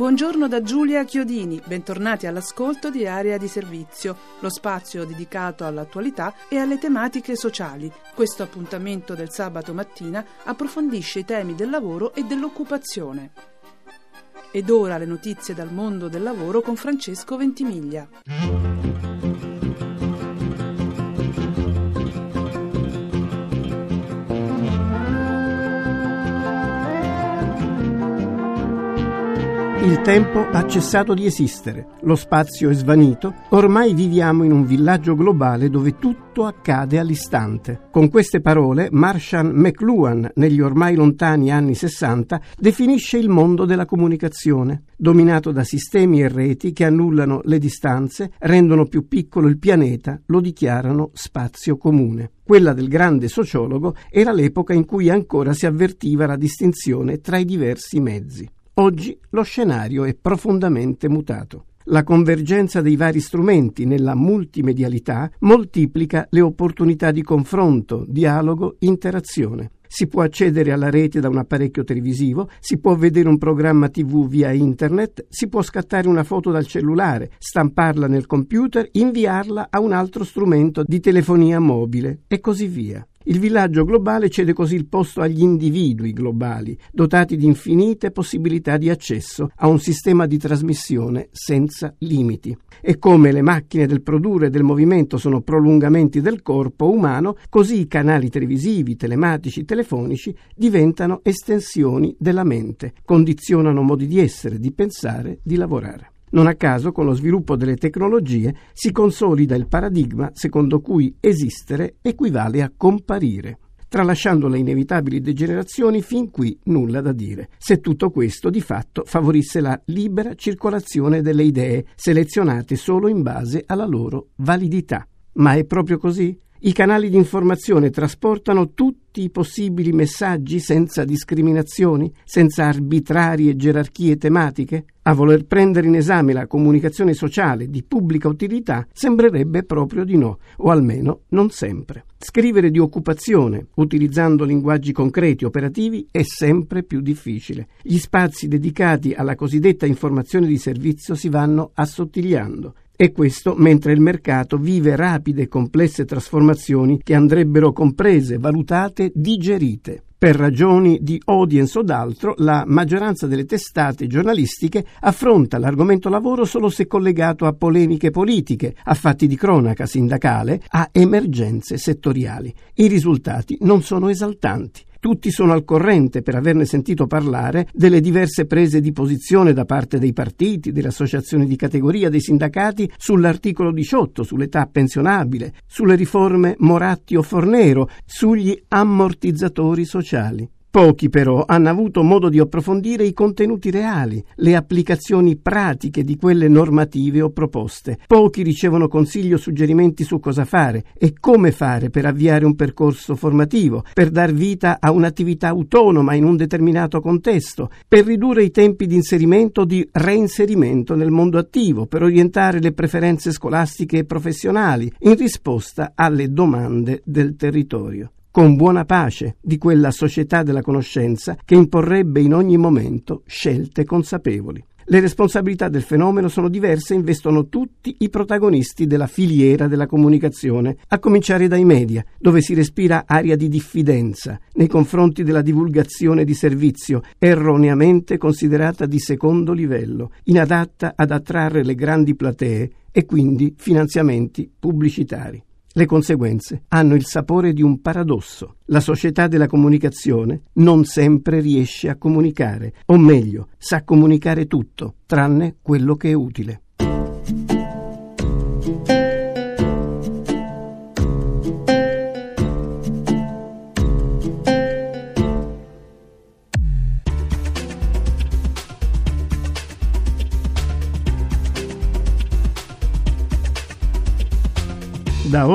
Buongiorno da Giulia Chiodini, bentornati all'ascolto di Area di Servizio, lo spazio dedicato all'attualità e alle tematiche sociali. Questo appuntamento del sabato mattina approfondisce i temi del lavoro e dell'occupazione. Ed ora le notizie dal mondo del lavoro con Francesco Ventimiglia. Tempo ha cessato di esistere, lo spazio è svanito, ormai viviamo in un villaggio globale dove tutto accade all'istante. Con queste parole Marshall McLuhan, negli ormai lontani anni 60, definisce il mondo della comunicazione, dominato da sistemi e reti che annullano le distanze, rendono più piccolo il pianeta, lo dichiarano spazio comune. Quella del grande sociologo era l'epoca in cui ancora si avvertiva la distinzione tra i diversi mezzi. Oggi lo scenario è profondamente mutato. La convergenza dei vari strumenti nella multimedialità moltiplica le opportunità di confronto, dialogo, interazione. Si può accedere alla rete da un apparecchio televisivo, si può vedere un programma TV via internet, si può scattare una foto dal cellulare, stamparla nel computer, inviarla a un altro strumento di telefonia mobile e così via. Il villaggio globale cede così il posto agli individui globali, dotati di infinite possibilità di accesso a un sistema di trasmissione senza limiti. E come le macchine del produrre e del movimento sono prolungamenti del corpo umano, così i canali televisivi, telematici, telefonici diventano estensioni della mente, condizionano modi di essere, di pensare, di lavorare. Non a caso, con lo sviluppo delle tecnologie, si consolida il paradigma secondo cui esistere equivale a comparire tralasciando le inevitabili degenerazioni fin qui nulla da dire, se tutto questo di fatto favorisse la libera circolazione delle idee, selezionate solo in base alla loro validità. Ma è proprio così? I canali di informazione trasportano tutti i possibili messaggi senza discriminazioni, senza arbitrarie gerarchie tematiche? A voler prendere in esame la comunicazione sociale di pubblica utilità sembrerebbe proprio di no, o almeno non sempre. Scrivere di occupazione, utilizzando linguaggi concreti operativi, è sempre più difficile. Gli spazi dedicati alla cosiddetta informazione di servizio si vanno assottigliando. E questo mentre il mercato vive rapide e complesse trasformazioni che andrebbero comprese, valutate, digerite. Per ragioni di audience o d'altro, la maggioranza delle testate giornalistiche affronta l'argomento lavoro solo se collegato a polemiche politiche, a fatti di cronaca sindacale, a emergenze settoriali. I risultati non sono esaltanti. Tutti sono al corrente, per averne sentito parlare, delle diverse prese di posizione da parte dei partiti, delle associazioni di categoria, dei sindacati sull'articolo 18, sull'età pensionabile, sulle riforme Moratti o Fornero, sugli ammortizzatori sociali. Pochi però hanno avuto modo di approfondire i contenuti reali, le applicazioni pratiche di quelle normative o proposte. Pochi ricevono consigli o suggerimenti su cosa fare e come fare per avviare un percorso formativo, per dar vita a un'attività autonoma in un determinato contesto, per ridurre i tempi di inserimento o di reinserimento nel mondo attivo, per orientare le preferenze scolastiche e professionali in risposta alle domande del territorio con buona pace di quella società della conoscenza che imporrebbe in ogni momento scelte consapevoli. Le responsabilità del fenomeno sono diverse e investono tutti i protagonisti della filiera della comunicazione, a cominciare dai media, dove si respira aria di diffidenza nei confronti della divulgazione di servizio, erroneamente considerata di secondo livello, inadatta ad attrarre le grandi platee e quindi finanziamenti pubblicitari. Le conseguenze hanno il sapore di un paradosso. La società della comunicazione non sempre riesce a comunicare, o meglio, sa comunicare tutto, tranne quello che è utile.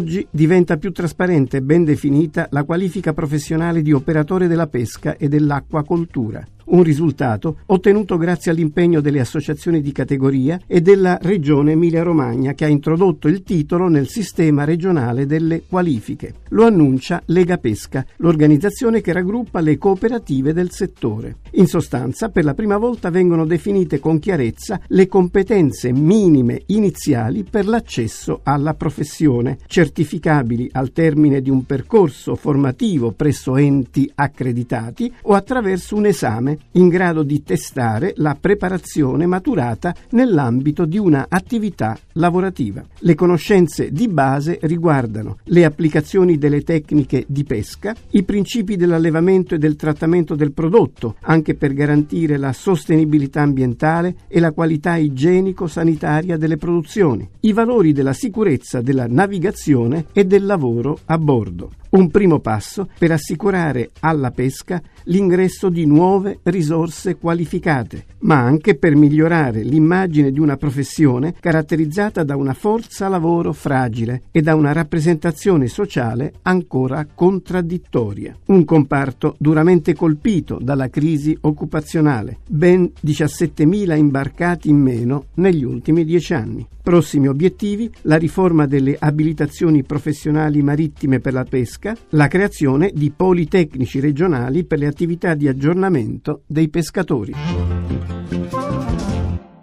Oggi diventa più trasparente e ben definita la qualifica professionale di operatore della pesca e dell'acquacoltura un risultato ottenuto grazie all'impegno delle associazioni di categoria e della Regione Emilia-Romagna che ha introdotto il titolo nel sistema regionale delle qualifiche. Lo annuncia Lega Pesca, l'organizzazione che raggruppa le cooperative del settore. In sostanza, per la prima volta vengono definite con chiarezza le competenze minime iniziali per l'accesso alla professione, certificabili al termine di un percorso formativo presso enti accreditati o attraverso un esame in grado di testare la preparazione maturata nell'ambito di una attività lavorativa. Le conoscenze di base riguardano le applicazioni delle tecniche di pesca, i principi dell'allevamento e del trattamento del prodotto, anche per garantire la sostenibilità ambientale e la qualità igienico-sanitaria delle produzioni, i valori della sicurezza della navigazione e del lavoro a bordo. Un primo passo per assicurare alla pesca l'ingresso di nuove risorse qualificate, ma anche per migliorare l'immagine di una professione caratterizzata da una forza lavoro fragile e da una rappresentazione sociale ancora contraddittoria. Un comparto duramente colpito dalla crisi occupazionale, ben 17.000 imbarcati in meno negli ultimi dieci anni. Prossimi obiettivi, la riforma delle abilitazioni professionali marittime per la pesca, la creazione di poli tecnici regionali per le attività di aggiornamento dei pescatori.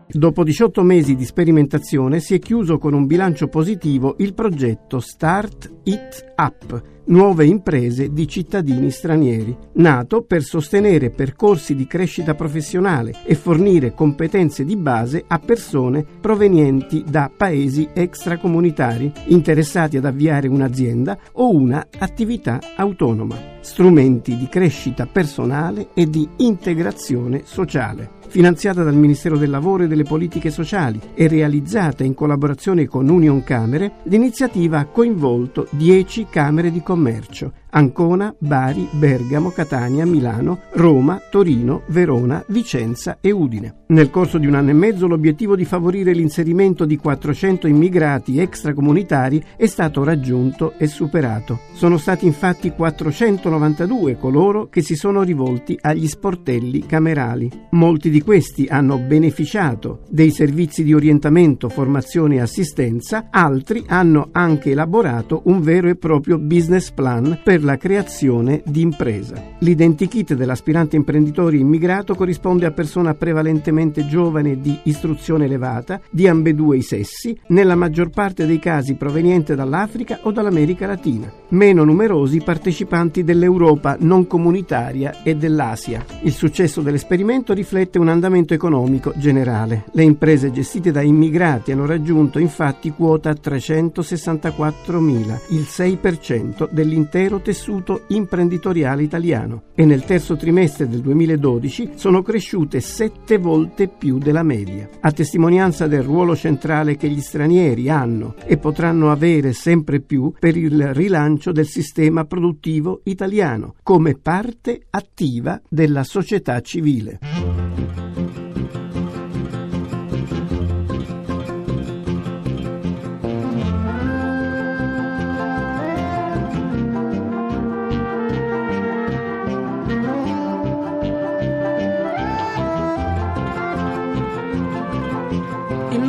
Dopo 18 mesi di sperimentazione si è chiuso con un bilancio positivo il progetto Start It Up, nuove imprese di cittadini stranieri, nato per sostenere percorsi di crescita professionale e fornire competenze di base a persone provenienti da paesi extracomunitari interessati ad avviare un'azienda o una attività autonoma, strumenti di crescita personale e di integrazione sociale finanziata dal Ministero del Lavoro e delle Politiche Sociali e realizzata in collaborazione con Union Camere, l'iniziativa ha coinvolto 10 Camere di Commercio, Ancona, Bari, Bergamo, Catania, Milano, Roma, Torino, Verona, Vicenza e Udine. Nel corso di un anno e mezzo l'obiettivo di favorire l'inserimento di 400 immigrati extracomunitari è stato raggiunto e superato. Sono stati infatti 492 coloro che si sono rivolti agli sportelli camerali. Molti di questi hanno beneficiato dei servizi di orientamento, formazione e assistenza, altri hanno anche elaborato un vero e proprio business plan per la creazione di impresa. L'identikit dell'aspirante imprenditore immigrato corrisponde a persona prevalentemente giovane di istruzione elevata, di ambedue i sessi, nella maggior parte dei casi proveniente dall'Africa o dall'America Latina. Meno numerosi partecipanti dell'Europa non comunitaria e dell'Asia. Il successo dell'esperimento riflette un andamento economico generale. Le imprese gestite da immigrati hanno raggiunto infatti quota 364.000, il 6% dell'intero tessuto imprenditoriale italiano e nel terzo trimestre del 2012 sono cresciute sette volte più della media, a testimonianza del ruolo centrale che gli stranieri hanno e potranno avere sempre più per il rilancio del sistema produttivo italiano come parte attiva della società civile.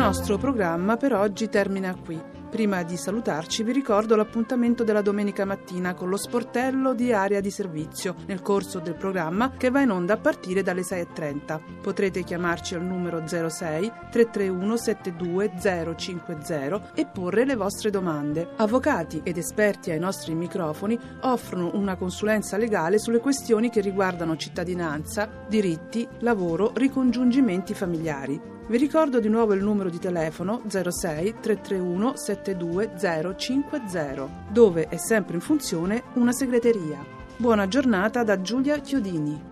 Nostro programma per oggi termina qui. Prima di salutarci vi ricordo l'appuntamento della domenica mattina con lo sportello di area di servizio nel corso del programma che va in onda a partire dalle 6.30. Potrete chiamarci al numero 06 331 72 050 e porre le vostre domande. Avvocati ed esperti ai nostri microfoni offrono una consulenza legale sulle questioni che riguardano cittadinanza, diritti, lavoro, ricongiungimenti familiari. Vi ricordo di nuovo il numero di telefono 06 331 72 050, dove è sempre in funzione una segreteria. Buona giornata da Giulia Chiodini.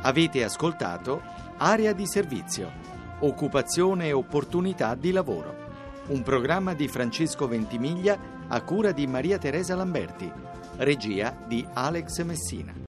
Avete ascoltato Area di servizio, occupazione e opportunità di lavoro. Un programma di Francesco Ventimiglia a cura di Maria Teresa Lamberti, regia di Alex Messina.